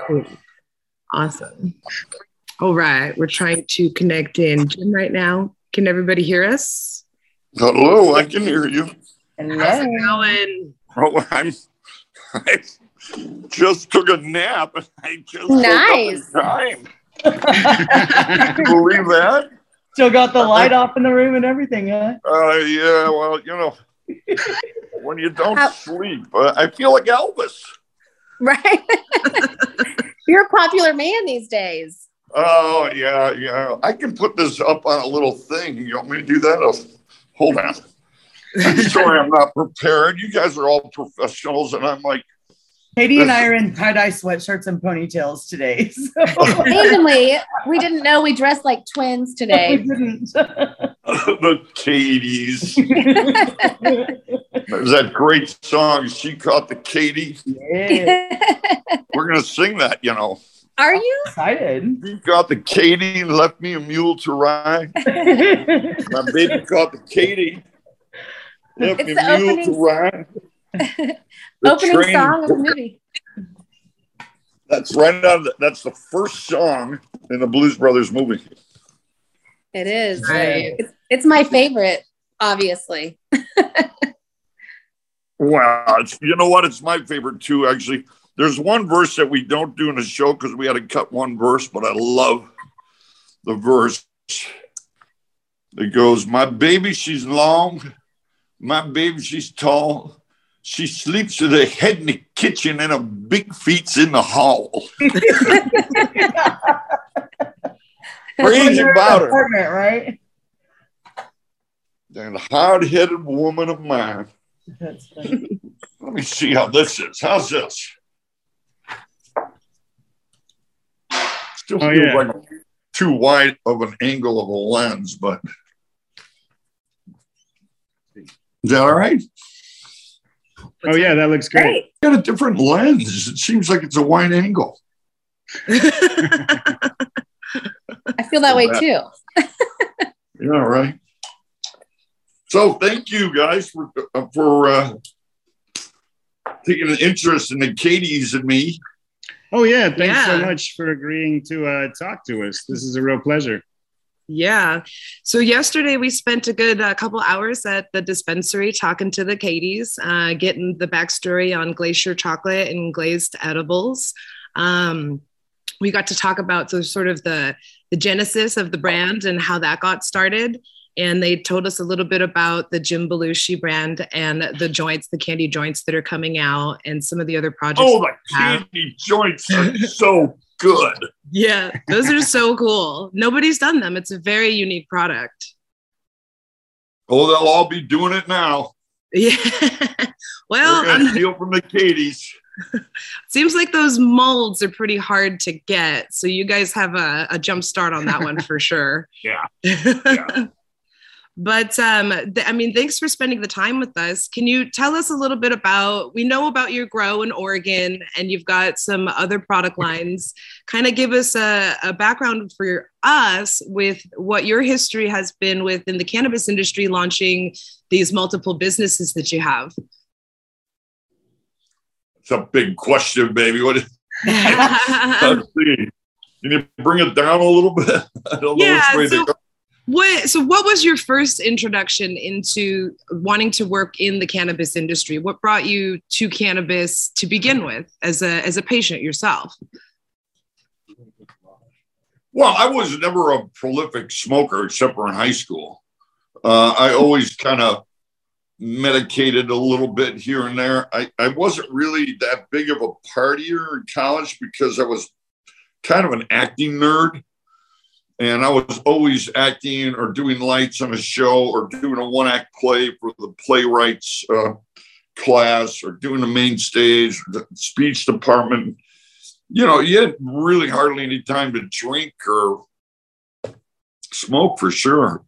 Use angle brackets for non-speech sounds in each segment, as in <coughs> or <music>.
Cool. Awesome. All right. We're trying to connect in Jim right now. Can everybody hear us? Hello, I can hear you. How's it going? Oh, I'm, I just took a nap. and I just Nice. woke up in time. Can you believe that? Still got the light off in the room and everything, huh? Uh, yeah, well, you know, when you don't How- sleep, uh, I feel like Elvis. <laughs> Right? You're a popular man these days. Oh, yeah, yeah. I can put this up on a little thing. You want me to do that? Oh, hold on. <laughs> Sorry I'm not prepared. You guys are all professionals, and I'm like, Katie and I are in tie dye sweatshirts and ponytails today. So Randomly, we didn't know we dressed like twins <laughs> we today. didn't. <laughs> the Katies. <laughs> There's that great song, She Caught the Katy. yeah, <laughs> We're going to sing that, you know. Are you? excited. She caught the Katie and left me a mule to ride. My baby caught the Katie. Left It's me the a mule to ride. The Opening song of the movie. That's right out of the, that's the first song in the Blues Brothers movie. It is. Right. It's, it's my favorite, obviously. Wow, it's, you know what? It's my favorite too. Actually, there's one verse that we don't do in the show because we had to cut one verse, but I love the verse that goes, "My baby, she's long. My baby, she's tall. She sleeps with her head in the kitchen and her big feet's in the hall." <laughs> Crazy about her. Apartment, right? And hard-headed woman of mine. That's funny. Let me see how this is. How's this? Still Oh, feels yeah. like too wide of an angle of a lens, but is that all right? Oh yeah, that looks great. Great. Got a different lens. It seems like it's a wide angle. <laughs> I feel that way too. <laughs> Yeah, right. So thank you guys for uh, for uh, taking an interest in the Katie's and me. Oh yeah, thanks so much for agreeing to uh, talk to us. This is a real pleasure. Yeah. So yesterday we spent a good uh, couple hours at the dispensary talking to the Katies, uh, getting the backstory on glacier chocolate and glazed edibles. Um, we got to talk about so sort of the the genesis of the brand and how that got started. And they told us a little bit about the Jim Belushi brand and the joints, the candy joints that are coming out, and some of the other projects. Oh, the candy joints are so good. Yeah, those are so cool. Nobody's done them. It's a very unique product. Oh, they'll all be doing it now. <laughs> Yeah. well, um, steal from the Katies. <laughs> seems like those molds are pretty hard to get. So you guys have a, a jump start on that one for sure. <laughs> Yeah. <laughs> but um, th- I mean, thanks for spending the time with us. Can you tell us a little bit about? We know about your grow in Oregon, and you've got some other product lines. Kind of give us a, a background for your, us with what your history has been within the cannabis industry, launching these multiple businesses that you have. It's a big question, baby. What? <laughs> Can you bring it down a little bit? <laughs> I don't know Yeah, which way so- to go. What so what was your first introduction into wanting to work in the cannabis industry? What brought you to cannabis to begin with as a as a patient yourself? Well, I was never a prolific smoker except for in high school. Uh, I always kind of medicated a little bit here and there. I, I wasn't really that big of a partier in college because I was kind of an acting nerd. And I was always acting or doing lights on a show or doing a one act play for the playwrights uh, class or doing the main stage, the speech department. You know, you had really hardly any time to drink or smoke for sure.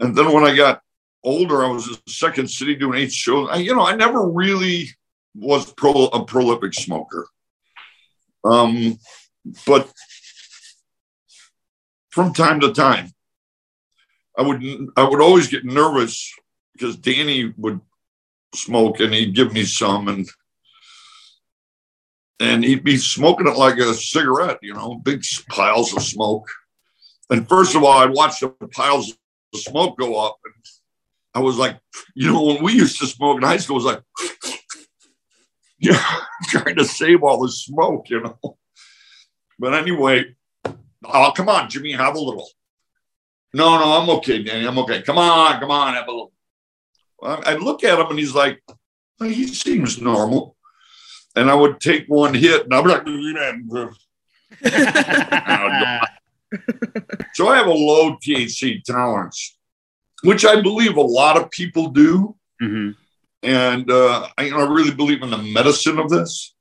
And then when I got older, I was in Second City doing eight shows. I, you know, I never really was pro, a prolific smoker. Um, but from time to time, I would I would always get nervous because Danny would smoke and he'd give me some, and and he'd be smoking it like a cigarette, you know, big piles of smoke. And first of all, I'd watch the piles of smoke go up. And I was like, you know, when we used to smoke in high school, it was like, <laughs> yeah, <laughs> trying to save all the smoke, you know. But anyway, oh, come on, Jimmy, have a little. No, no, I'm okay, Danny. I'm okay. Come on, come on, have a little. I look at him and he's like, well, he seems normal. And I would take one hit and I'm like, <laughs> oh, so I have a low THC tolerance, which I believe a lot of people do. Mm-hmm. And uh, I, you know, I really believe in the medicine of this.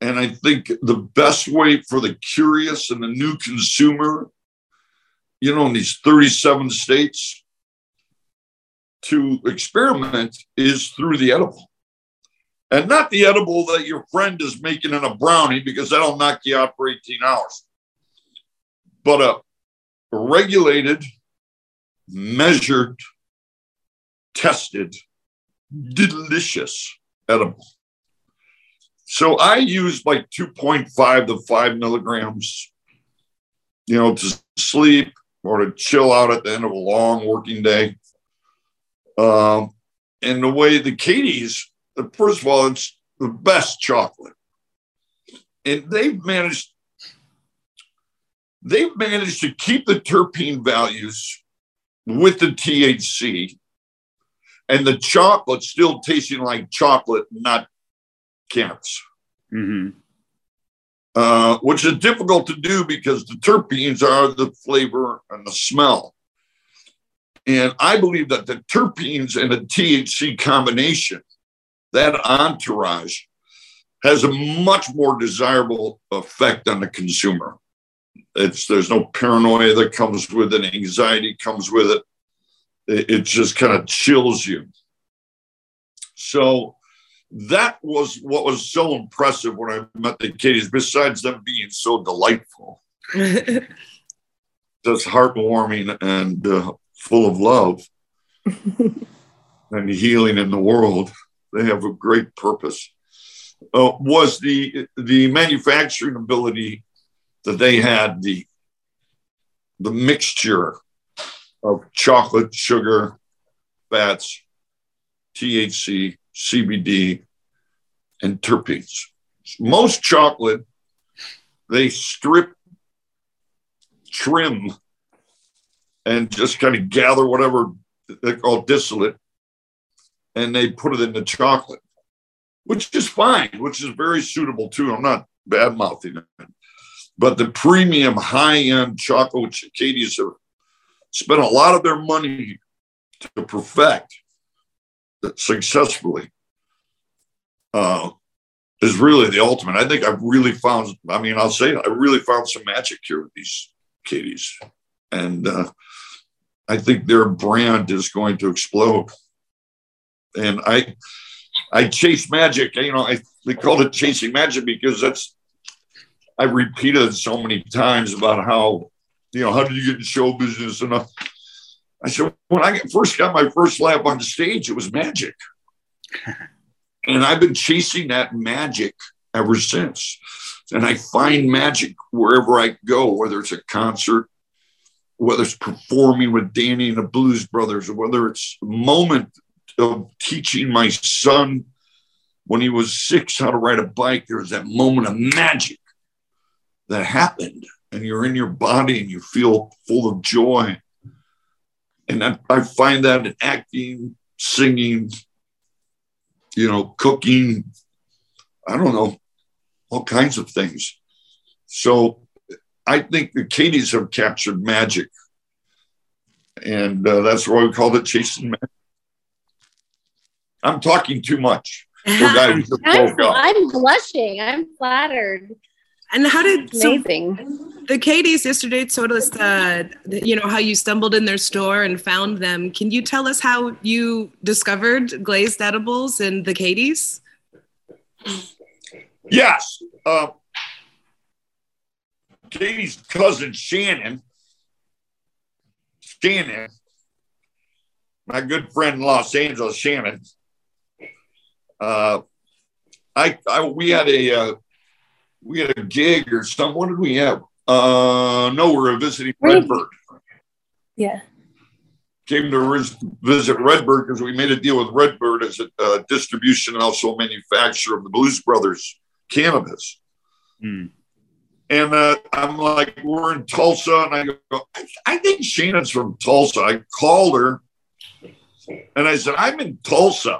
And I think the best way for the curious and the new consumer, you know, in these 37 states to experiment is through the edible. And not the edible that your friend is making in a brownie because that'll knock you out for 18 hours, but a regulated, measured, tested, delicious edible. So I use like 2.5 to 5 milligrams, you know, to sleep or to chill out at the end of a long working day. Um, and the way the Katie's, first of all, it's the best chocolate. And they've managed, they've managed to keep the terpene values with the THC and the chocolate still tasting like chocolate, not cannabis. Mm-hmm. Uh, which is difficult to do because the terpenes are the flavor and the smell. And I believe that the terpenes and the THC combination, that entourage, has a much more desirable effect on the consumer. It's there's no paranoia that comes with it, anxiety comes with it. It, it just kind of chills you. So that was what was so impressive when I met the Katie's, besides them being so delightful. <laughs> just heartwarming and uh, full of love <laughs> and healing in the world. They have a great purpose. Uh, was the the manufacturing ability that they had the the mixture of chocolate, sugar, fats, THC, CBD, and terpenes. Most chocolate, they strip, trim, and just kind of gather whatever they call distillate and they put it in the chocolate, which is fine, which is very suitable too. I'm not bad mouthing it. But the premium high end chocolate, Katie's have spent a lot of their money to perfect successfully uh, is really the ultimate. I think I've really found, I mean, I'll say it, I really found some magic here with these Katie's. And uh, I think their brand is going to explode. And I, I chase magic. You know, I they called it chasing magic because that's I repeated so many times about how, you know, how did you get in show business? And uh, I said, when I first got my first lap on stage, it was magic. <laughs> and I've been chasing that magic ever since. And I find magic wherever I go, whether it's a concert, whether it's performing with Danny and the Blues Brothers, or whether it's a moment of teaching my son when he was six how to ride a bike, there was that moment of magic that happened, and you're in your body and you feel full of joy. And I, I find that in acting, singing, you know, cooking, I don't know, all kinds of things. So I think the Katie's have captured magic. And uh, that's why we call it chasing magic. I'm talking too much. <laughs> I'm, I'm blushing. I'm flattered. And how did amazing so the Katie's yesterday told us that you know how you stumbled in their store and found them. Can you tell us how you discovered glazed edibles and the Katie's? Yes. Uh, Katie's cousin Shannon, Shannon, my good friend in Los Angeles, Shannon. Uh, I, I we had a uh, we had a gig or something. What did we have? Uh, no, we were visiting Right. Redbird. Yeah. Came to ris- visit Redbird because we made a deal with Redbird as a uh, distribution and also a manufacturer of the Blues Brothers cannabis. Hmm. And uh, I'm like, we're in Tulsa, and I go, I, I think Shannon's from Tulsa. I called her, and I said, I'm in Tulsa.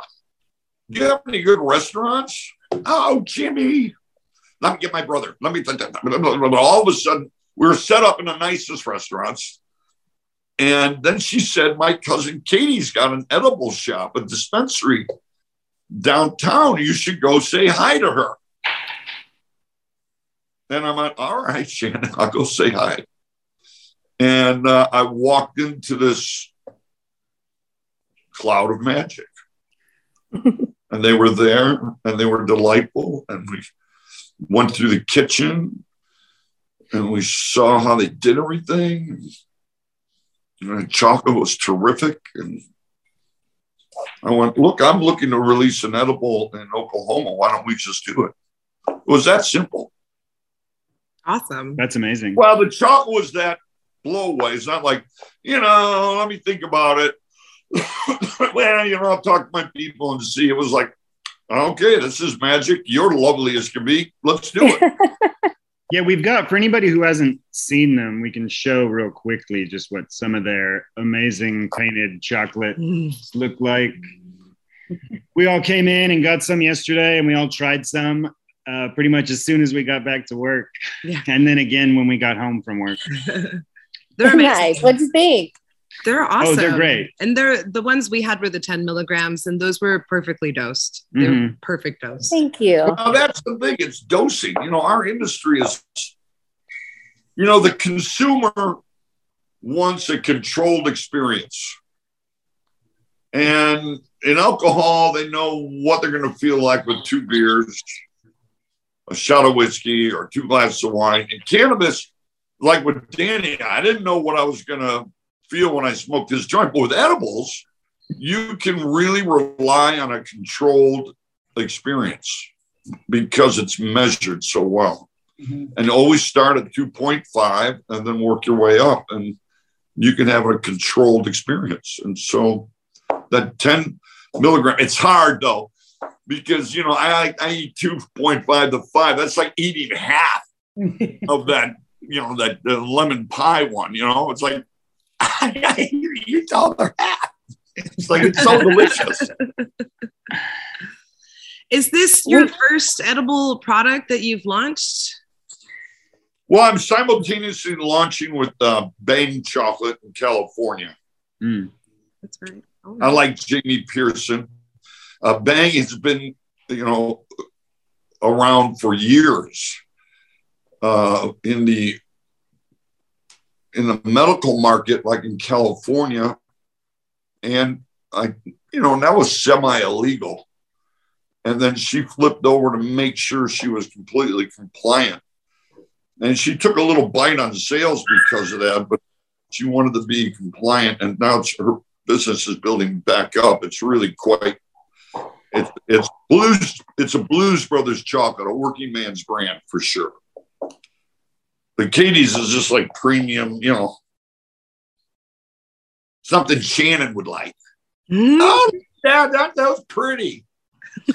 Do you have any good restaurants? Oh, Jimmy, let me get my brother. Let me. All of a sudden, we were set up in the nicest restaurants. And then she said, My cousin Katie's got an edible shop, a dispensary downtown. You should go say hi to her. And I'm like, All right, Shannon, I'll go say hi. And uh, I walked into this cloud of magic. <laughs> and they were there and they were delightful. And we went through the kitchen and we saw how they did everything. And the chocolate was terrific. And I went, look, I'm looking to release an edible in Oklahoma. Why don't we just do it? It was that simple. Awesome. That's amazing. Well, the chocolate was that blow away. It's not like, you know, let me think about it. <laughs> well, you know, I'll talk to my people and see. It was like, okay, this is magic. You're lovely as can be. Let's do it. <laughs> Yeah, we've got for anybody who hasn't seen them, we can show real quickly just what some of their amazing painted chocolate look like. We all came in and got some yesterday, and we all tried some uh, pretty much as soon as we got back to work, Yeah. and then again when we got home from work. <laughs> they're amazing. nice. What'd you think? They're awesome. Oh, they're great. And they're the ones we had were the 10 milligrams, and those were perfectly dosed. They're Mhm. perfect dose. Thank you. Well, that's the thing. It's dosing. You know, our industry is, you know, the consumer wants a controlled experience. And in alcohol, they know what they're going to feel like with two beers, a shot of whiskey, or two glasses of wine. And cannabis, like with Danny, I didn't know what I was going to feel when I smoked this joint. But with edibles, you can really rely on a controlled experience because it's measured so well. Mhm. And always start at 2.5 and then work your way up, and you can have a controlled experience. And so that 10 milligram, it's hard though, because you know, I, I eat 2.5 to 5. That's like eating half <laughs> of that, you know, that lemon pie one, you know, it's like <laughs> you eat all the half. It's like it's so delicious. <laughs> Is this your first edible product that you've launched? Well, I'm simultaneously launching with uh, Bhang Chocolate in California. Mm. That's right. Oh, I like Jamie Pearson. Uh, Bang has been, you know, around for years uh, in the in the medical market, like in California, and I, you know, and that was semi illegal. And then she flipped over to make sure she was completely compliant. And she took a little bite on sales because of that, but she wanted to be compliant. And now her business is building back up. It's really quite. It's it's blues. It's a Blues Brothers chocolate, a working man's brand for sure. The Katie's is just like premium, you know, something Shannon would like. Mm. Oh, yeah, that, that was pretty. <laughs>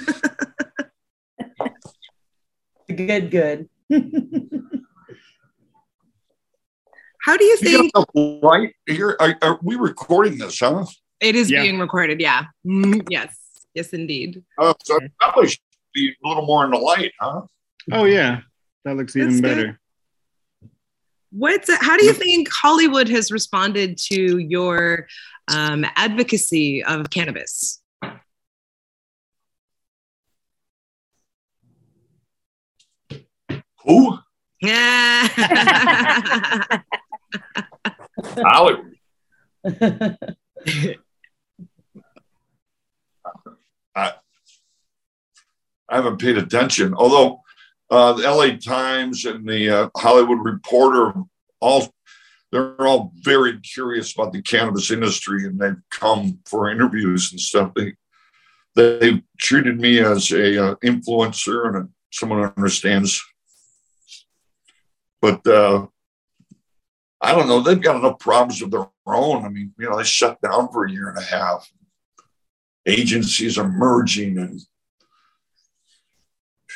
good, good. <laughs> How do you You think got the light here. Are, are we recording this, huh? it is Yeah. being recorded? Yeah. Mm, yes. Yes, indeed. Oh, so it probably should be a little more in the light, huh? Oh yeah, that looks even That's good. What's how do you think Hollywood has responded to your um, advocacy of cannabis? Who? Yeah. <laughs> Hollywood. <laughs> I haven't paid attention. Although uh, the LA Times and the uh, Hollywood Reporter all they're all very curious about the cannabis industry and they've come for interviews and stuff. They they treated me as a uh, influencer and a, someone who understands but uh, I don't know. They've got enough problems of their own. I mean, you know, they shut down for a year and a half. Agencies are merging, and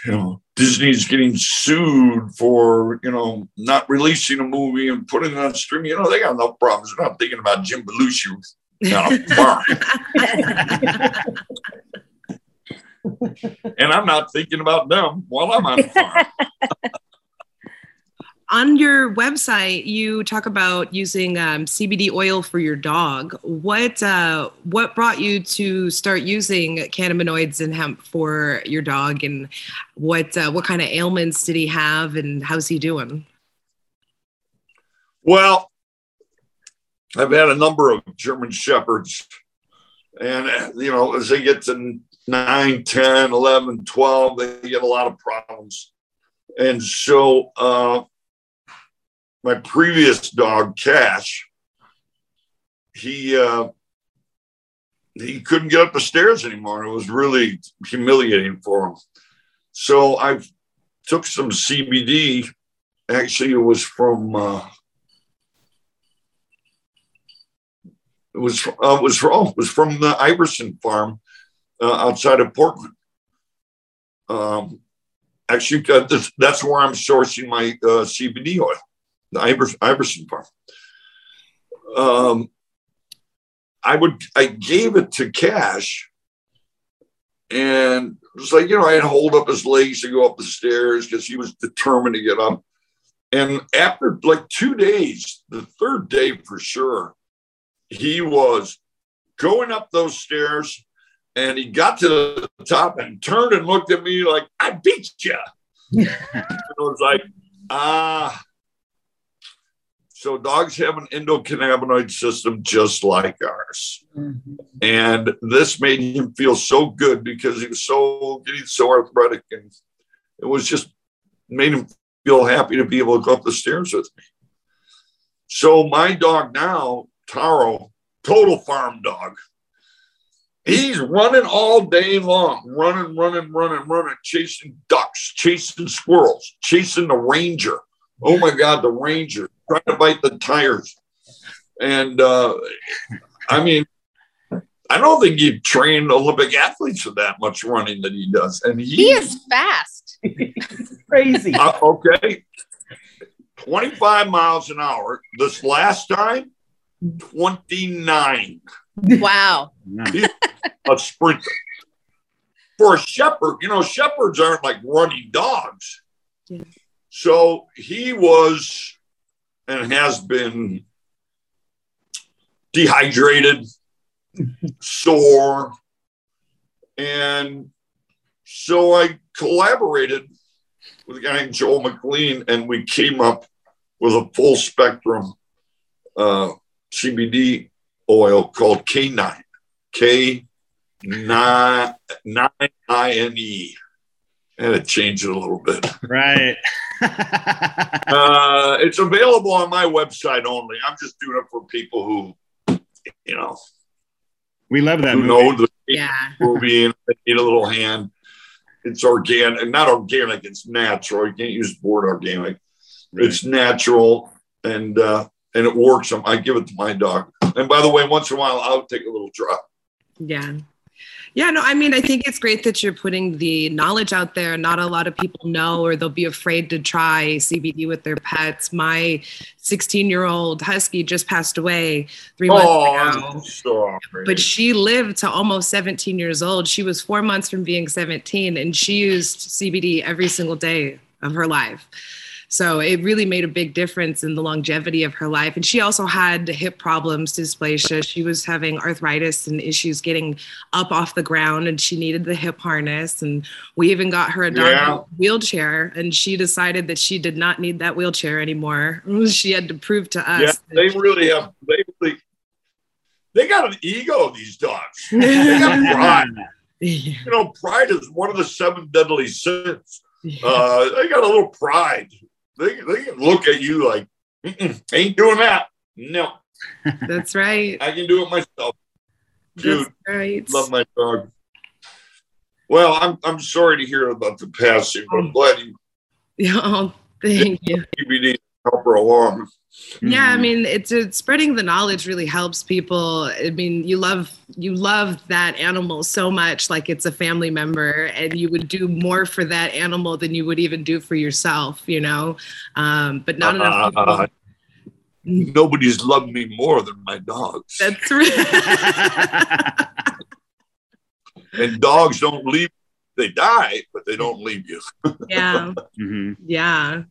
you know, Disney's getting sued for you know not releasing a movie and putting it on streaming. You know, they got enough problems. They're not thinking about Jim Belushi <laughs> on a <laughs> farm. and I'm not thinking about them while I'm on the farm. <laughs> on your website, you talk about using um, CBD oil for your dog. What uh, what brought you to start using cannabinoids and hemp for your dog, and what uh, what kind of ailments did he have, and how's he doing? Well, I've had a number of German shepherds, and you know, as they get to 9, 10, 11, 12, they get a lot of problems. And so uh, my previous dog, Cash, he uh, he couldn't get up the stairs anymore. It was really humiliating for him. So I took some CBD. Actually, it was from uh, it was uh, was from oh, was from the Iverson farm uh, outside of Portland. Um, actually, that's where I'm sourcing my uh, CBD oil, the Iverson, Iverson farm. Um, I would I gave it to Cash, and it was like you know I had to hold up his legs to go up the stairs because he was determined to get up. And after like two days, the third day for sure, he was going up those stairs and he got to the top and turned and looked at me like, I beat you. <laughs> and I was like, ah. So dogs have an endocannabinoid system just like ours. Mm-hmm. And this made him feel so good because he was so getting so arthritic and it was just made him feel happy to be able to go up the stairs with me. So my dog now, Taro, total farm dog. He's running all day long, running, running, running, running, chasing ducks, chasing squirrels, chasing the ranger. Oh my God, the ranger trying to bite the tires. And uh, I mean, I don't think you've trained Olympic athletes for that much running that he does. And he, he is fast. <laughs> Crazy. Uh, okay. 25 miles an hour. This last time, 29. Wow. a sprinter. For a shepherd, you know, shepherds aren't like running dogs. Yeah. So he was and has been dehydrated, sore. And so I collaborated with a guy named Joel McLean, and we came up with a full spectrum uh, CBD oil called K9, K nine nine I N E. Had to change it a little bit. Right. <laughs> uh, it's available on my website only. I'm just doing it for people who, you know, we love that who movie. know the Yeah. movie and they need a little hand. It's organic, not organic. It's natural. You can't use the word organic. It's natural and uh, and it works. I give it to my dog. And by the way, once in a while, I'll take a little drop. Yeah. Yeah, no, I mean, I think it's great that you're putting the knowledge out there. Not a lot of people know, or they'll be afraid to try CBD with their pets. My 16 year old husky just passed away three months oh, ago. but she lived to almost 17 years old. She was four months from being 17, and she used CBD every single day of her life. So it really made a big difference in the longevity of her life. And she also had hip problems, dysplasia. She was having arthritis and issues getting up off the ground, and she needed the hip harness. And we even got her a yeah. wheelchair, and she decided that she did not need that wheelchair anymore. <laughs> She had to prove to us. Yeah, they really have. <laughs> They really, they got an ego. These dogs. <laughs> They got pride. you know, pride is one of the seven deadly sins. Uh, they got a little pride they, they can look at you like, ain't doing that. No. That's right. I can do it myself. Dude, That's right. love my dog. Well, I'm I'm sorry to hear about the passing, but I'm oh. glad you yeah, <laughs> oh, Thank you. CBD help her along. Yeah, I Mhm. mean, it's, it's spreading the knowledge really helps people. I mean, you love you love that animal so much, like it's a family member, and you would do more for that animal than you would even do for yourself. You know, um, but not enough. People, Uh, nobody's loved me more than my dogs. that's <laughs> right. and dogs don't leave. They die, but they don't leave you. <laughs> yeah. Mhm. Yeah.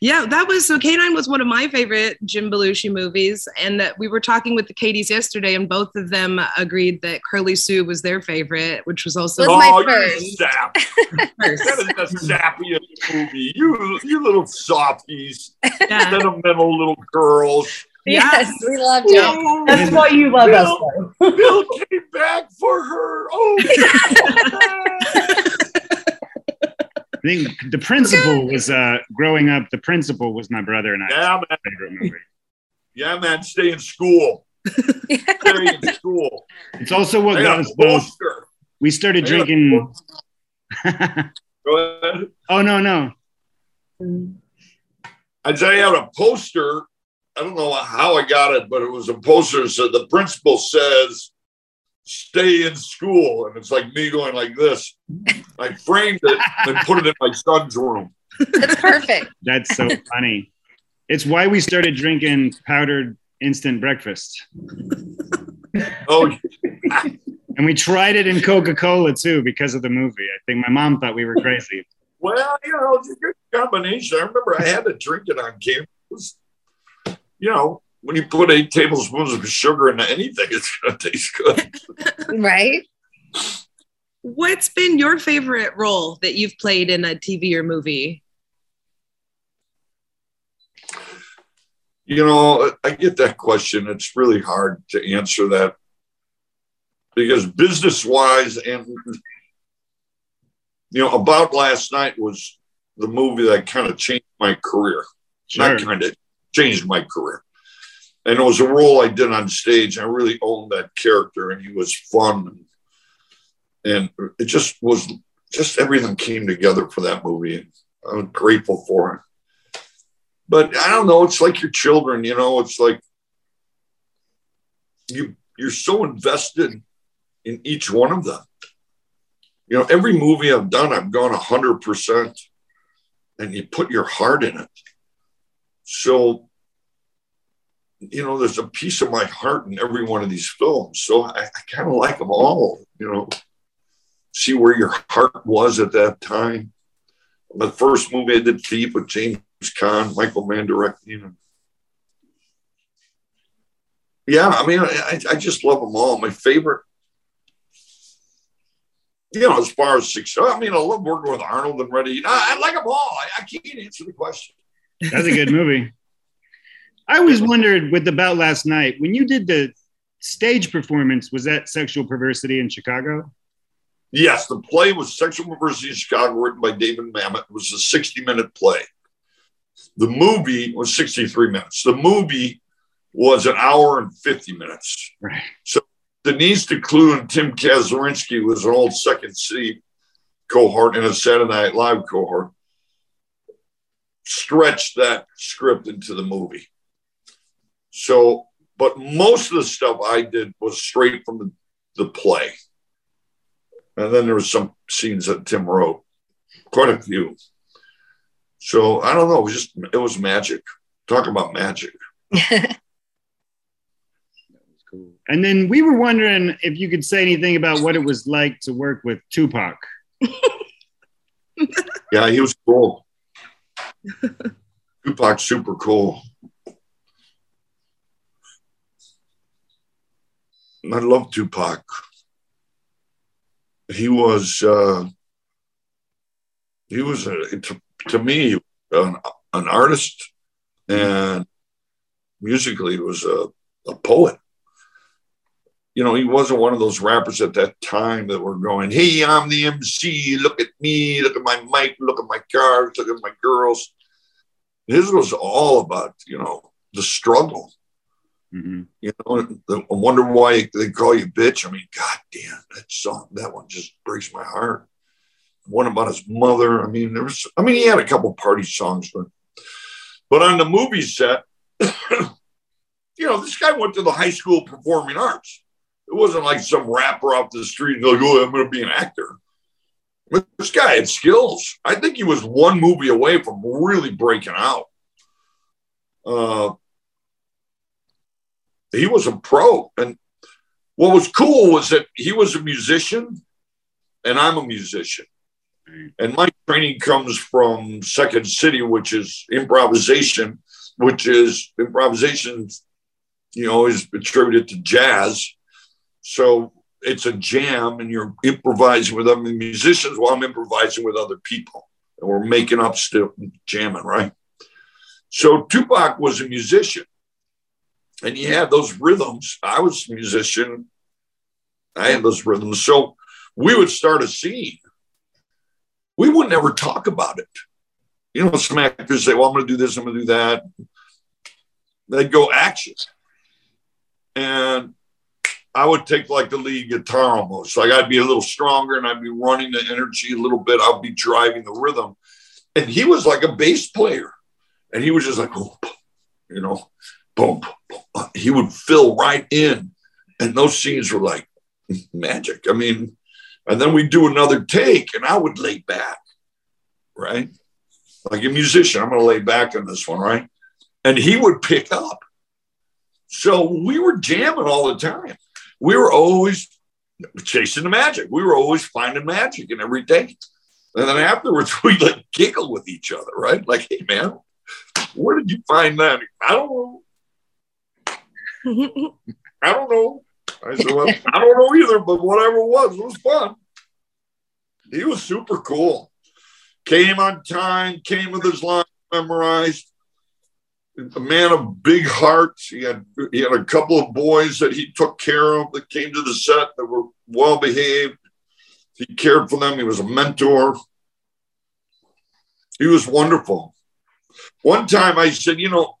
Yeah, that was so K-9 was one of my favorite Jim Belushi movies. And that we were talking with the Katies yesterday, and both of them agreed that Curly Sue was their favorite, which was also Was my oh, first. sap. <laughs> first. That is the sappiest movie. You, you little softies, Yeah. sentimental little girls. <laughs> Yes, we loved you. Oh, That's why you love us. Bill, though. Bill came back for her. Oh, <laughs> I think the principal was uh, growing up. The principal was my brother and I. yeah, man. favorite movie. Yeah, man. Stay in school. Stay in <laughs> school. It's also what I got got us both. We started I drinking. Go ahead. oh no no! I tell you, I had a poster. I don't know how I got it, but it was a poster that said the principal says, stay in school. And it's like me going like this. I framed it and put it in my son's room. That's perfect. <laughs> That's so funny. It's why we started drinking powdered instant breakfast, Oh, <laughs> and we tried it in Coca Cola too because of the movie. I think my mom thought we were crazy. well, you know, it's a good combination. I remember I had to drink it on campus. You know, when you put eight tablespoons of sugar into anything, it's going to taste good. <laughs> Right? What's been your favorite role that you've played in a TV or movie? You know, I get that question. It's really hard to answer that because business wise and you know, about last night was the movie that kind of changed my career. Sure. Not kind of changed my career. And it was a role I did on stage. I really owned that character and he was fun. And it just was just everything came together for that movie. I'm grateful for it. But I don't know, it's like your children, you know, it's like you you're so invested in each one of them. You know, every movie I've done, I've gone hundred percent and you put your heart in it. So, you know, there's a piece of my heart in every one of these films. So I, I kind of like them all, you know, see where your heart was at that time. The first movie I did, Thief, with James Caan, Michael Mann directing. Yeah, I mean, I, I just love them all. My favorite, you know, as far as success, I mean, I love working with Arnold and Reddy. I, I like them all. I, I can't answer the question. That's a good movie. I always wondered with About Last Night, when you did the stage performance, was that sexual perversity in Chicago? Yes, the play was Sexual Perversity in Chicago, written by David Mamet. It was a 60 minute play. The movie was 63 minutes. The movie was an hour and 50 minutes. Right. So Denise DeClue and Tim Kazurinsky was an old second city cohort and a Saturday Night Live cohort. Stretched that script into the movie. So, but most of the stuff I did was straight from the, the play. And then there was some scenes that Tim wrote, quite a few. So I don't know. It was just it was magic. Talk about magic. Cool. <laughs> And then we were wondering if you could say anything about what it was like to work with Tupac. <laughs> Yeah, he was cool. Tupac's super cool. I love Tupac. He was uh, he was a, to, to me an, an artist and musically was a, a poet. You know, he wasn't one of those rappers at that time that were going, Hey, I'm the MC. Look at me. Look at my mic. Look at my cars. Look at my girls. His was all about, you know, the struggle. Mhm. You know, the, I wonder why they call you bitch. I mean, God damn, that song, that one just breaks my heart. One about his mother. I mean, there was, I mean, he had a couple party songs, but But on the movie set, <coughs> you know, this guy went to the high school performing arts. It wasn't like some rapper off the street and like, oh, I'm going to be an actor. But this guy had skills. I think he was one movie away from really breaking out. Uh, he was a pro. And what was cool was that he was a musician and I'm a musician. And my training comes from Second City, which is improvisation, which is improvisation, you know, is attributed to jazz. So it's a jam and you're improvising with other musicians while I'm improvising with other people. And we're making up still jamming, right? So Tupac was a musician and he had those rhythms. I was a musician. I had those rhythms. So we would start a scene. We would never talk about it. You know, some actors say, well, I'm going to do this, I'm going to do that. They'd go action. And I would take like the lead guitar almost. Like I'd be a little stronger and I'd be running the energy a little bit. I'd be driving the rhythm. And he was like a bass player. And he was just like, oh, you know, boom, boom. He would fill right in. And those scenes were like magic. I mean, and then we'd do another take and I would lay back, right? Like a musician, I'm going to lay back on this one, right? And he would pick up. So we were jamming all the time we were always chasing the magic. We were always finding magic in every date. And then afterwards, <laughs> we like giggle with each other, right? Like, hey, man, where did you find that? I don't know. <laughs> I don't know. I said, well, I don't know either, but whatever it was, it was fun. He was super cool. Came on time, came with his line memorized a man of big hearts. He had he had a couple of boys that he took care of that came to the set that were well behaved. He cared for them. He was a mentor. He was wonderful. One time I said, you know,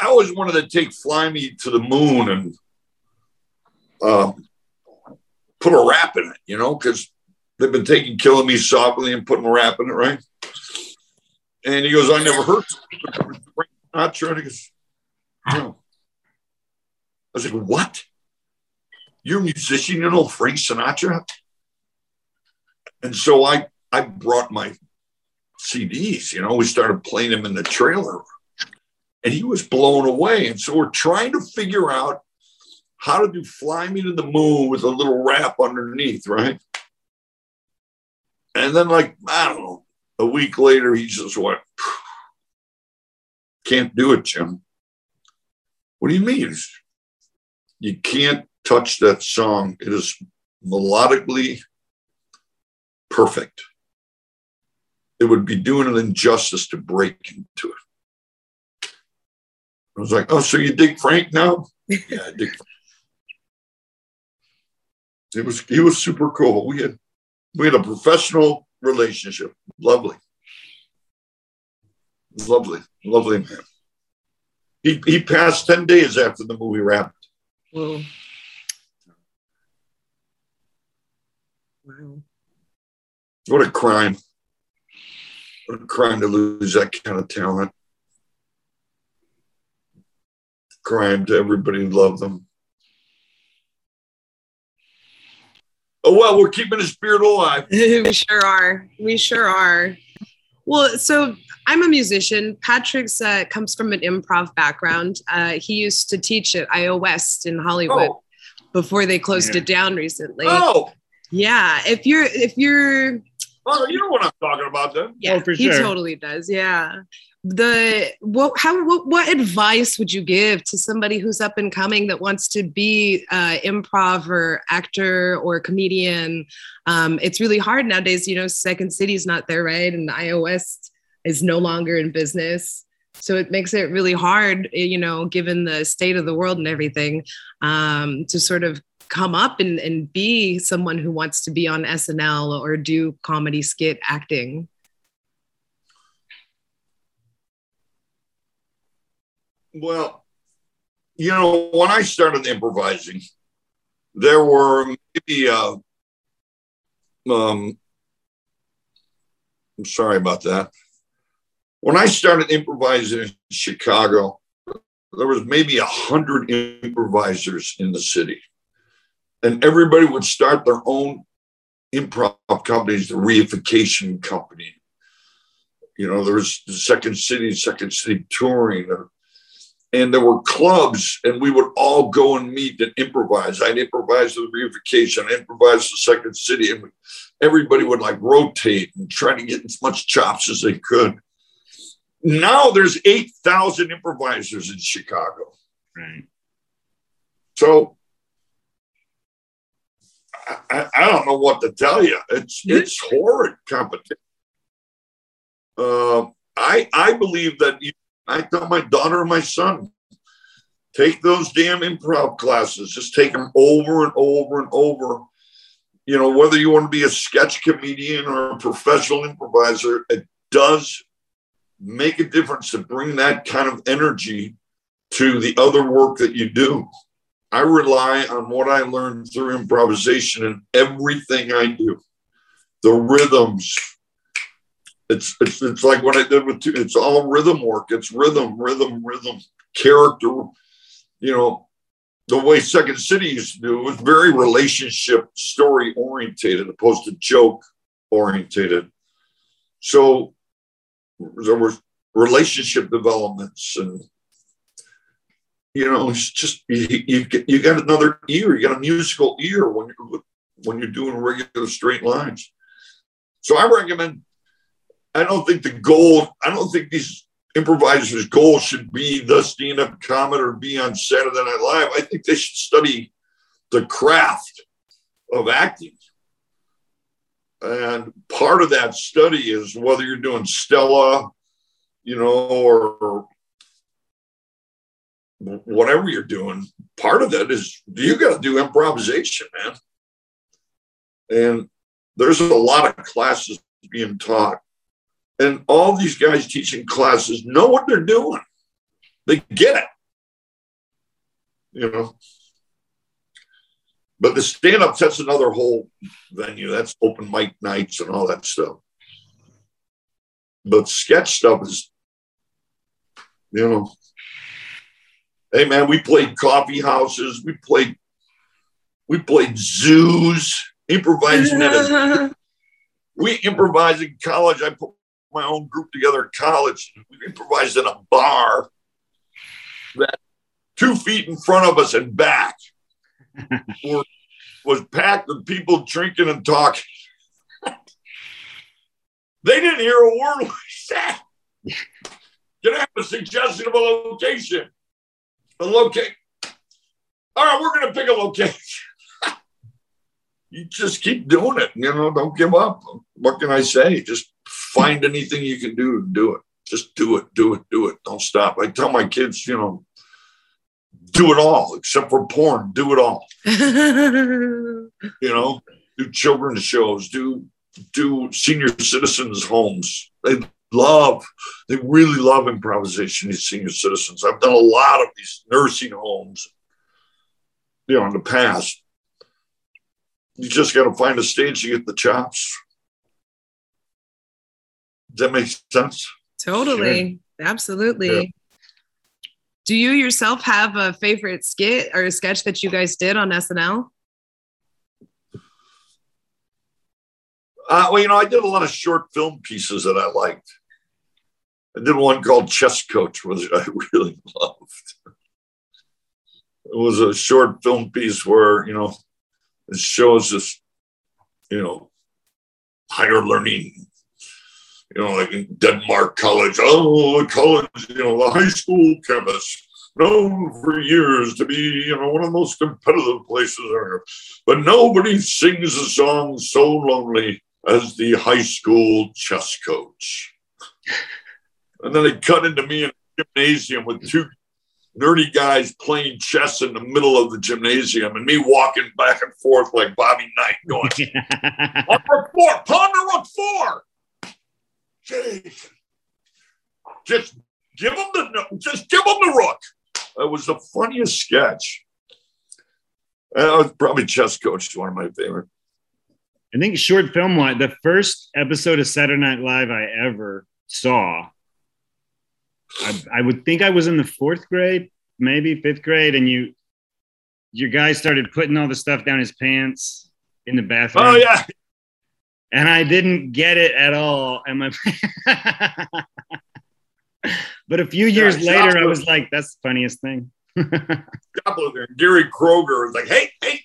I always wanted to take Fly Me to the Moon and um, put a rap in it, you know, because they've been taking Killing Me Softly and putting a rap in it, right? And he goes, I never heard not. And he goes, no. I was like, what? You're a musician, you know Frank Sinatra? And so I I brought my CDs, you know, we started playing them in the trailer. And he was blown away. And so we're trying to figure out how to do Fly Me to the Moon with a little rap underneath, right? And then, like, I don't know, a week later, he just went, can't do it, Jim. What do you mean? You can't touch that song. It is melodically perfect. It would be doing an injustice to break into it. I was like, oh, so you dig Frank now? <laughs> yeah, I dig Frank. It was he was super cool. We had we had a professional relationship. Lovely. Lovely, lovely man. He, he passed 10 days after the movie wrapped. Wow. Wow. What a crime. What a crime to lose that kind of talent. Crime to everybody who loved them. Oh well, we're keeping the spirit alive. <laughs> we sure are. We sure are. Well, so I'm a musician. Patrick's uh, comes from an improv background. Uh, he used to teach at IO West in Hollywood Oh. before they closed Yeah. it down recently. Oh, Yeah, if you're if you're oh, you know what I'm talking about then. yeah, Oh, for he sure. totally does. Yeah. The what how what, what advice would you give to somebody who's up and coming that wants to be uh, improv or actor or comedian? Um, it's really hard nowadays. You know, Second City's not there, right? And iO's is no longer in business. So it makes it really hard, eh, you know, given the state of the world and everything, um, to sort of come up and, and be someone who wants to be on SNL or do comedy skit acting. Well, you know, when I started improvising, there were maybe uh, um I'm sorry about that. when I started improvising in Chicago, there was maybe a hundred improvisers in the city, and everybody would start their own improv companies, the reification company. You know, there was the Second City, Second City Touring, and there were clubs, and we would all go and meet and improvise. I'd improvise with reification, I'd improvise the Second City, and everybody would like rotate and try to get as much chops as they could. Now there's 8,000 improvisers in Chicago. Right. So I, I don't know what to tell you. It's it's horrid competition. Uh, I I believe that you, I tell my daughter and my son, take those damn improv classes. Just take them over and over and over. You know, whether you want to be a sketch comedian or a professional improviser, it does make a difference to bring that kind of energy to the other work that you do. I rely on what I learned through improvisation in everything I do. The rhythms. It's, it's it's like what I did with two, it's all rhythm work. It's rhythm, rhythm, rhythm, character. You know, the way Second City used to do it was very relationship story orientated, opposed to joke orientated. So there were relationship developments and you know, it's just you, you, you got another ear. You got a musical ear when you're when you're doing regular straight lines. So I recommend. I don't think the goal. I don't think these improvisers' goal should be the stand-up comedy or be on Saturday Night Live. I think they should study the craft of acting. And part of that study is whether you're doing Stella, you know, or whatever you're doing, part of that is you got to do improvisation, man. And there's a lot of classes being taught. And all these guys teaching classes know what they're doing. They get it. You know. But the stand-up, that's another whole venue. That's open mic nights and all that stuff. But sketch stuff is, you know, Hey man, we played coffee houses. We played we played zoos, improvising at a <laughs> we improvised in college. I put my own group together in college. We improvised in a bar that two feet in front of us and back <laughs> were, was packed with people drinking and talking. they didn't hear a word we said. Can I have a suggestion of a location? a location. All right, we're going to pick a location. <laughs> you just keep doing it. You know, don't give up. What can I say? Just find anything you can do to do it. Just do it, do it, do it. Don't stop. I tell my kids, you know, do it all except for porn. Do it all. you know, do children's shows. Do do senior citizens homes. They love, they really love improvisation, these senior citizens. I've done a lot of these nursing homes, you know, in the past. You just got to find a stage to get the chops. Does that make sense? Totally. Sure. Absolutely. Yeah. Do you yourself have a favorite skit or a sketch that you guys did on SNL? Uh, well, you know, I did a lot of short film pieces that I liked. I did one called Chess Coach, which I <laughs> really loved. It was a short film piece where, you know, it shows this, you know, higher learning, you know, like in Denmark College. Oh, college, you know, the high school chemist known for years to be, you know, one of the most competitive places on earth. But nobody sings a song so lonely as the high school chess coach. And then they cut into me in a gymnasium with two nerdy guys playing chess in the middle of the gymnasium and me walking back and forth like Bobby Knight going, <laughs> on rook four, pawn to rook four. Jeez. Just give them the just give them the rook. It was the funniest sketch. I was probably chess coach, one of my favorite. I think short film wise, the first episode of Saturday Night Live I ever saw I, I would think I was in the fourth grade, maybe fifth grade, and you, your guy started putting all the stuff down his pants in the bathroom. Oh yeah, and I didn't get it at all. And my, <laughs> but a few years Yeah, later, I was like, "That's the funniest thing." <laughs> shoplifter. Gary Kroeger was like, "Hey, hey,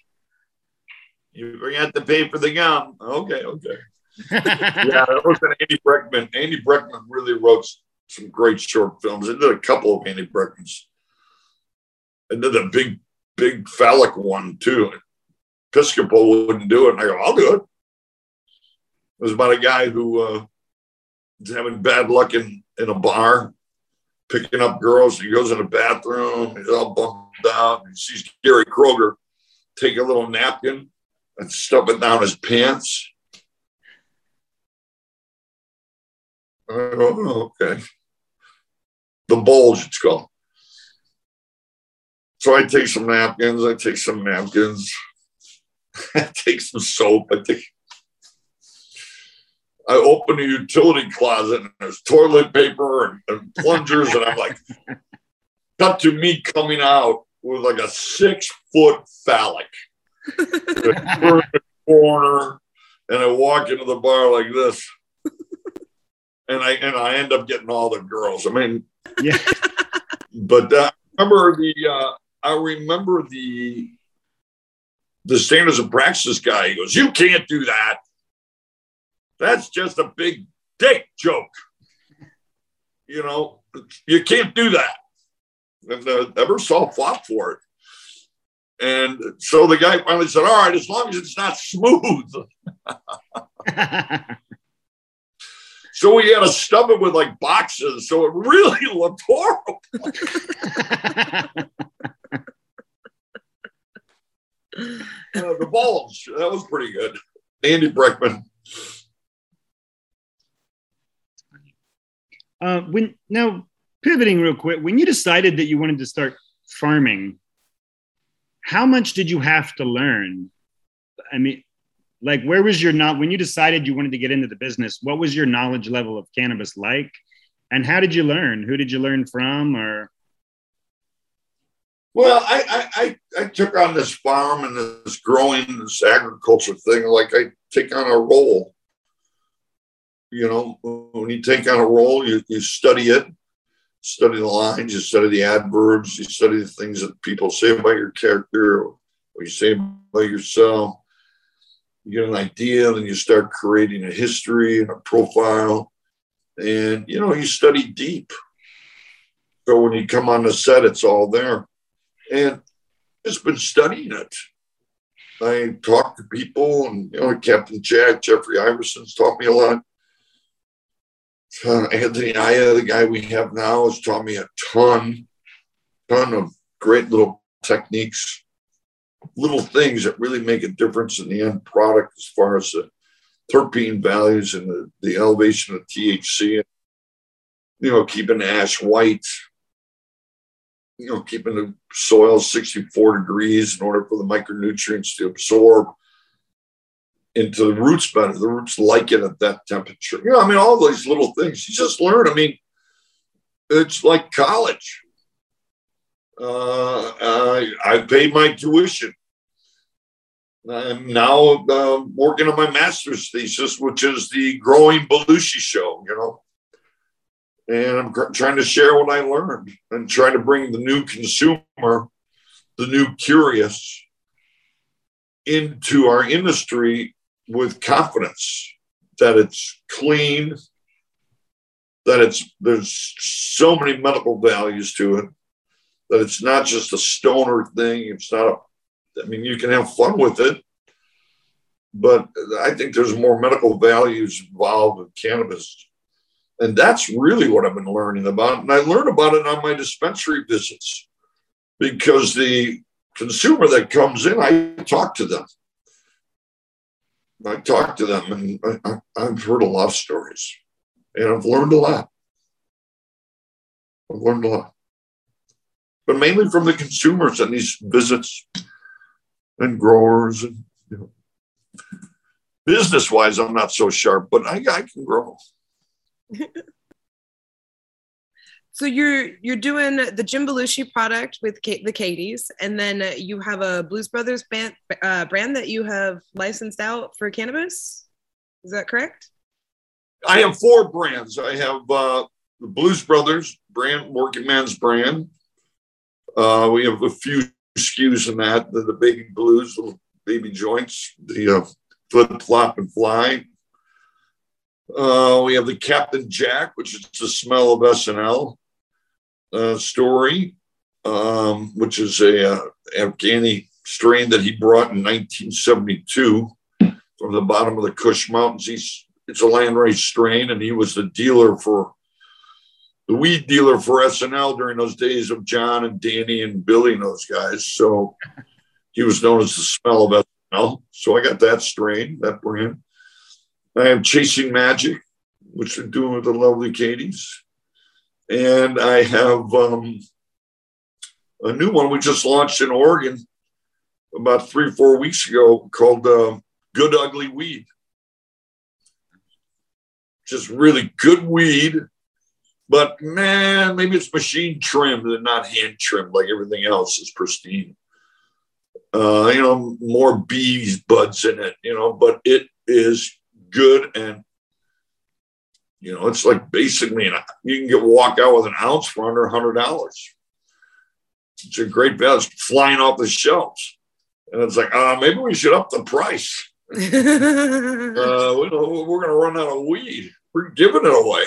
you forgot to pay for the gum." Okay, okay. <laughs> yeah, that was an Andy Breckman. Andy Breckman really wrote some great short films. I did a couple of Andy Breckmans. I did a big, big phallic one too. Piscopo wouldn't do it, and I go, "I'll do it." It was about a guy who uh, having bad luck in, in a bar, picking up girls. He goes in the bathroom, he's all bummed out, he sees Gary Kroeger take a little napkin and stuff it down his pants. Oh, okay. The bulge, it's called. So I take some napkins, I take some napkins, <laughs> I take some soap, I take I open a utility closet and there's toilet paper and, and plungers, and I'm like, cut to me coming out with like a six foot phallic in <laughs> corner, and I walk into the bar like this, and I and I end up getting all the girls. I mean, yeah, but uh, I remember the uh, I remember the the standards of practice guy. He goes, "You can't do that. That's just a big dick joke. You know, you can't do that." And uh, Ebersol fought for it. And so the guy finally said, "All right, as long as it's not smooth." <laughs> So we had to stub it with like boxes, so it really <laughs> looked horrible. <laughs> Uh, the bulge that was pretty good. Andy Breckman. Uh, when now pivoting real quick, when you decided that you wanted to start farming, how much did you have to learn? I mean, like, where was your not when you decided you wanted to get into the business? What was your knowledge level of cannabis like, and how did you learn? Who did you learn from, or Well, I, I I I took on this farm and this growing this agriculture thing like I take on a role. You know, when you take on a role, you, you study it, study the lines, you study the adverbs, you study the things that people say about your character, what you say about yourself. You get an idea, then you start creating a history and a profile. And you know, you study deep. So when you come on the set, it's all there and just been studying it. I talk to people, and you know, Captain Jack, Jeffrey Iverson's taught me a lot. Anthony Aya, the guy we have now, has taught me a ton, ton of great little techniques, little things that really make a difference in the end product as far as the terpene values and the, the elevation of THC. You know, keeping ash white, you know, keeping the soil 64 degrees in order for the micronutrients to absorb into the roots better. The roots like it at that temperature. You know, I mean, all these little things you just learn. I mean, it's like college. Uh, I, I paid my tuition. I'm now uh, working on my master's thesis, which is the growing Belushi show, you know and I'm trying to share what I learned and trying to bring the new consumer, the new curious, into our industry with confidence that it's clean, that it's there's so many medical values to it, that it's not just a stoner thing. It's not a, I mean, you can have fun with it, but I think there's more medical values involved with cannabis and that's really what I've been learning about. And I learn about it on my dispensary visits because the consumer that comes in, I talk to them. I talk to them, and I, have heard a lot of stories, and I've learned a lot. I've learned a lot, but mainly from the consumers and these visits and growers. And you know, business wise, I'm not so sharp, but I, I can grow. <laughs> So you're you're doing the Jim Belushi product with Kate, the Katies, and then you have a Blues Brothers band, uh, brand that you have licensed out for cannabis. Is that correct? I have four brands. I have uh, the Blues Brothers brand, Working Man's brand. Uh, we have a few SKUs in that the, the baby blues, little baby joints, the uh, flip flop and fly. Uh, we have the Captain Jack, which is the smell of SNL uh, story, um, which is a uh, Afghani strain that he brought in 1972 from the bottom of the Kush Mountains. He's it's a landrace strain, and he was the dealer for the weed dealer for SNL during those days of John and Danny and Billy and those guys. So he was known as the smell of SNL. So I got that strain, that brand. I am Chasing Magic, which we're doing with the lovely Katies. And I have um, a new one we just launched in Oregon about three, or four weeks ago called uh, Good Ugly Weed. Just really good weed but man, maybe it's machine trimmed and not hand trimmed like everything else is pristine. Uh, you know, more bees buds in it, you know, but it is good and you know, it's like basically an, you can get walk out with an ounce for under a hundred dollars. It's a great value. It's flying off the shelves. And it's like, uh, maybe we should up the price. <laughs> uh, we, we're going to run out of weed. We're giving it away.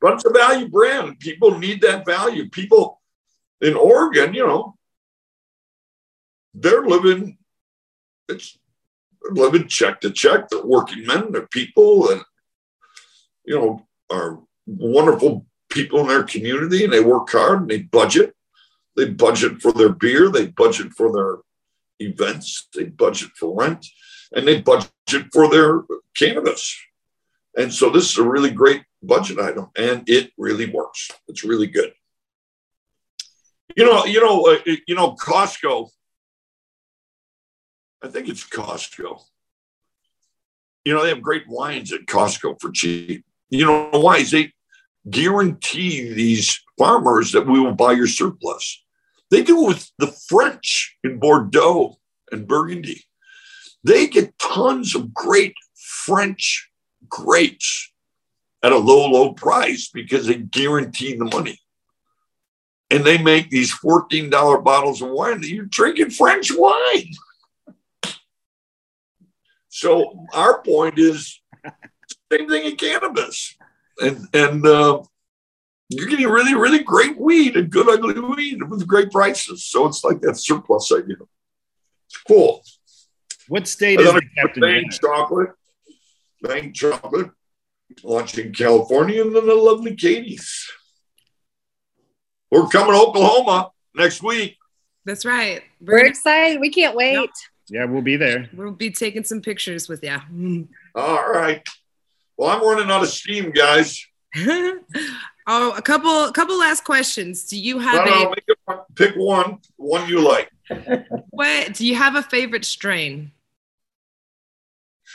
but it's a value brand. People need that value. People in Oregon, you know, they're living, it's living check to check. They're working men, they're people, and, you know, are wonderful people in their community and they work hard and they budget. They budget for their beer, they budget for their events, they budget for rent, and they budget for their cannabis. And so this is a really great budget item, and it really works. It's really good. You know, you know, uh, you know, Costco. I think it's Costco. You know, they have great wines at Costco for cheap. You know why? Is they guarantee these farmers that we will buy your surplus. They do it with the French in Bordeaux and Burgundy. They get tons of great French grapes at a low, low price because they guarantee the money. And they make these $14 bottles of wine that you're drinking French wine. So our point is same thing in cannabis. And and uh, you're getting really, really great weed and good ugly weed with great prices. So it's like that surplus idea. It's cool. What state is the Captain Bhang chocolate? Bhang chocolate launching California and then the lovely Katies. We're coming to Oklahoma next week. That's right. We're, We're excited. We can't wait. Yep. Yeah, we'll be there. We'll be taking some pictures with you. All right. Well, I'm running out of steam, guys. <laughs> oh, a couple, a couple last questions. Do you have no, no, a pick one, one you like? what do you have a favorite strain?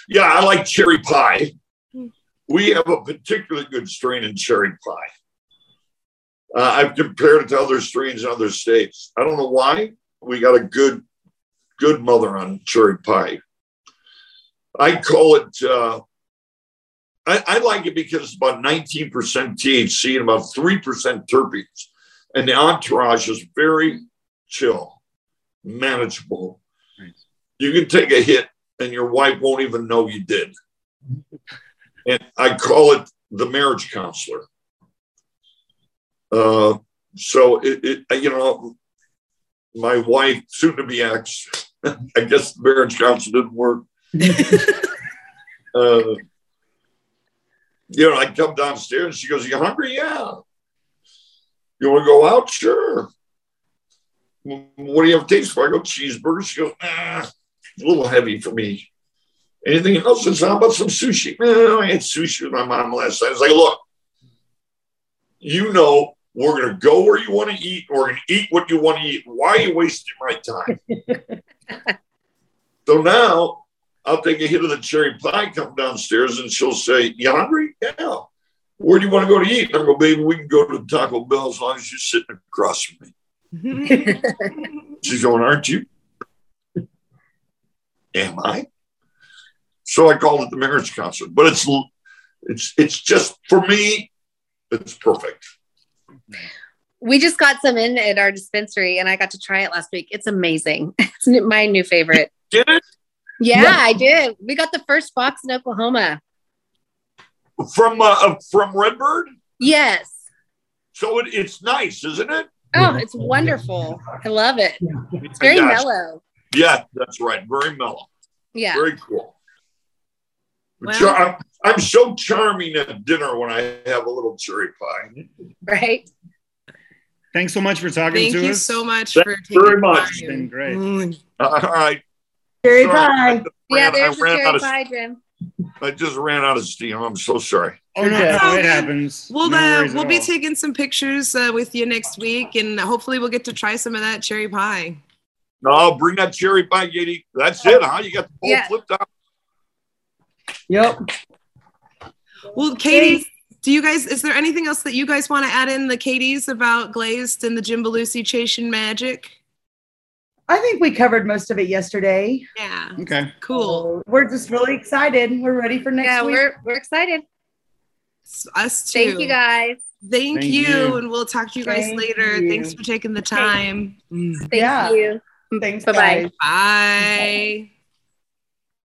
Yeah, I like cherry pie we have a particularly good strain in cherry pie. Uh, I've compared it to other strains in other states. I don't know why. We got a good, good mother on cherry pie. I call it. Uh, I, I, like it because it's about 19% THC and about 3% terpenes, and the entourage is very chill, manageable. Nice. You can take a hit, and your wife won't even know you did and I call it the marriage counselor. Uh, so it, it, you know, my wife, soon to be ex, <laughs> I guess the marriage counselor didn't work. <laughs> uh, you know, I come downstairs and she goes, "You hungry? Yeah. You want to go out? Sure. What do you have taste for? I go cheeseburger. She goes, ah, a little heavy for me. Anything else? It's how about some sushi? Eh, I had sushi with my mom last night. I was like, look, you know, we're going to go where you want to eat. We're going to eat what you want to eat. Why are you wasting my time? <laughs> so now I'll take a hit of the cherry pie, come downstairs, and she'll say, You hungry? Yeah. Where do you want to go to eat? I go, baby, we can go to Taco Bell as long as you're sitting across from me. <laughs> She's going, aren't you? Am I? So I called it the marriage counselor. But it's it's it's just for me, it's perfect. We just got some in at our dispensary and I got to try it last week. It's amazing. <laughs> It's my new favorite. Did it Yeah, Yeah. I did. We got the first box in Oklahoma. from uh, uh, from Redbird? Yes. So it, it's nice, isn't it? Oh, it's wonderful. I love it. It's very I mellow. Yeah, that's right. Very mellow. Yeah. Very cool. Well- Char- I'm, I'm so charming at dinner when I have a little cherry pie. Right. Thanks so much for talking Thank to us. Thank you so much Thank for you taking very the much. It's time. been great. Mm. All right. Cherry Sorry, pie. I Yeah, ran- I there's the ran cherry out of- pie, Jim. I just ran out of steam. I'm so sorry. Oh no, Okay. no, it happens. We'll No uh, worries we'll be all. taking some pictures uh, with you next week, and hopefully we'll get to try some of that cherry pie. No, bring that cherry pie, Katie. That's it, huh? You got the bowl Yeah. flipped out. Yep. Well, Katie, do you guys? Is there anything else that you guys want to add in the Katie's about glazed and the Jim Belushi Chasing Magic? I think we covered most of it yesterday. Yeah, Okay. cool. So we're just really excited. We're ready for next Yeah, week. we're we're excited. S- Us too. Thank you guys. Thank, Thank you, you. and we'll talk to you guys Thank later. you. Thanks for taking the time. Mm. Thank Yeah. you. Thanks, Bye-bye. guys. Bye.